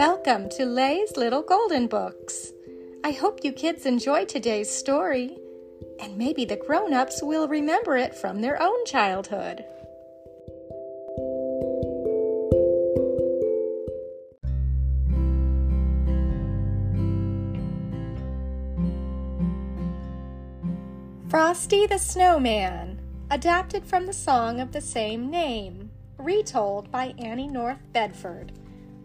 Welcome to Lay's Little Golden Books. I hope you kids enjoy today's story, and maybe the grown ups will remember it from their own childhood. Frosty the Snowman, adapted from the song of the same name, retold by Annie North Bedford,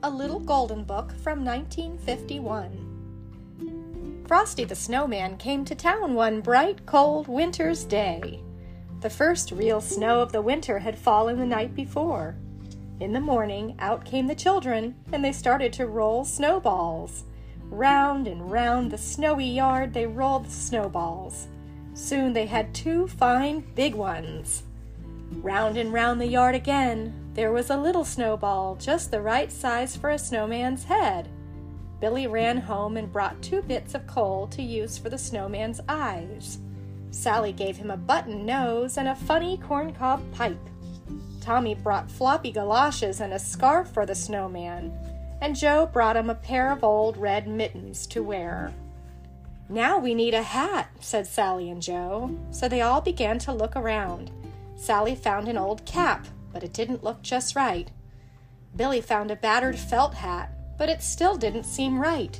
a little golden book from 1951. Frosty the Snowman came to town one bright, cold winter's day. The first real snow of the winter had fallen the night before. In the morning, out came the children, and they started to roll snowballs. Round and round the snowy yard they rolled the snowballs. Soon they had two fine big ones. Round and round the yard again, there was a little snowball just the right size for a snowman's head. Billy ran home and brought two bits of coal to use for the snowman's eyes. Sally gave him a button nose and a funny corncob pipe. Tommy brought floppy galoshes and a scarf for the snowman, and Joe brought him a pair of old red mittens to wear. Now we need a hat, said Sally and Joe. So they all began to look around. Sally found an old cap, but it didn't look just right. Billy found a battered felt hat, but it still didn't seem right.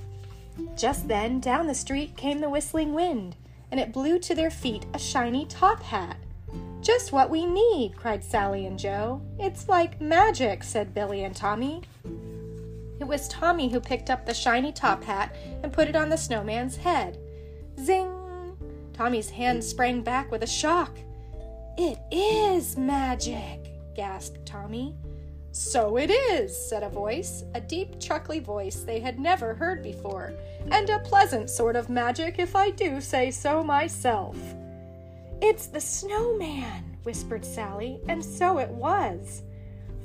Just then, down the street came the whistling wind, and it blew to their feet a shiny top hat. Just what we need, cried Sally and Joe. It's like magic, said Billy and Tommy. It was Tommy who picked up the shiny top hat and put it on the snowman's head. Zing! Tommy's hand sprang back with a shock. It is magic, gasped Tommy. So it is, said a voice, a deep, chuckly voice they had never heard before, and a pleasant sort of magic, if I do say so myself. It's the snowman, whispered Sally, and so it was.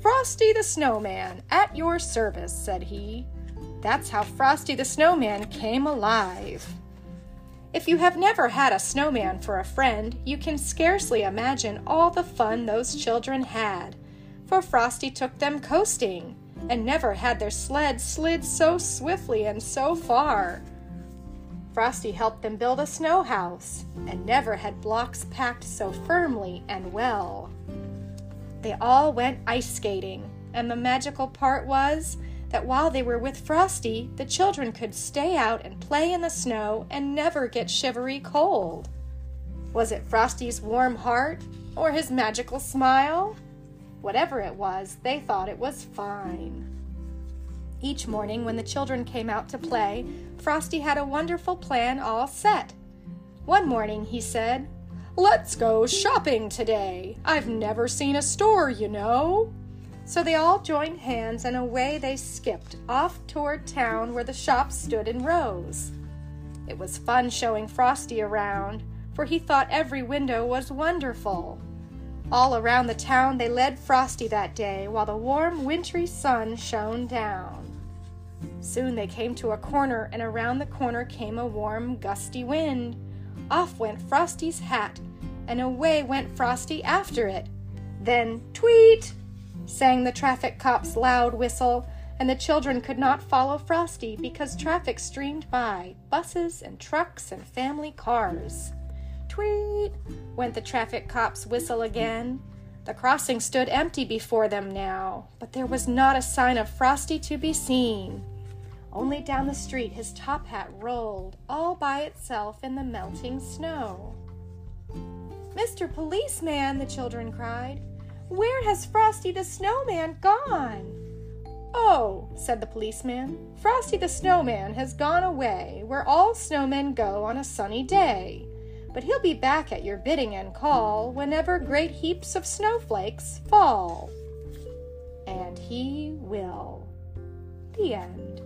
Frosty the Snowman, at your service, said he. That's how Frosty the Snowman came alive. If you have never had a snowman for a friend, you can scarcely imagine all the fun those children had. For Frosty took them coasting, and never had their sled slid so swiftly and so far. Frosty helped them build a snow house, and never had blocks packed so firmly and well. They all went ice skating, and the magical part was that while they were with Frosty, the children could stay out and play in the snow and never get shivery cold. Was it Frosty's warm heart or his magical smile? Whatever it was, they thought it was fine. Each morning, when the children came out to play, Frosty had a wonderful plan all set. One morning he said, Let's go shopping today. I've never seen a store, you know. So they all joined hands and away they skipped off toward town where the shops stood in rows. It was fun showing Frosty around, for he thought every window was wonderful. All around the town they led Frosty that day while the warm wintry sun shone down. Soon they came to a corner, and around the corner came a warm, gusty wind. Off went Frosty's hat, and away went Frosty after it. Then, tweet! Sang the traffic cop's loud whistle, and the children could not follow Frosty because traffic streamed by buses and trucks and family cars. Tweet! went the traffic cop's whistle again. The crossing stood empty before them now, but there was not a sign of Frosty to be seen. Only down the street his top hat rolled all by itself in the melting snow. Mr. Policeman, the children cried, where has Frosty the Snowman gone? Oh, said the policeman, Frosty the Snowman has gone away where all snowmen go on a sunny day. But he'll be back at your bidding and call whenever great heaps of snowflakes fall. And he will. The end.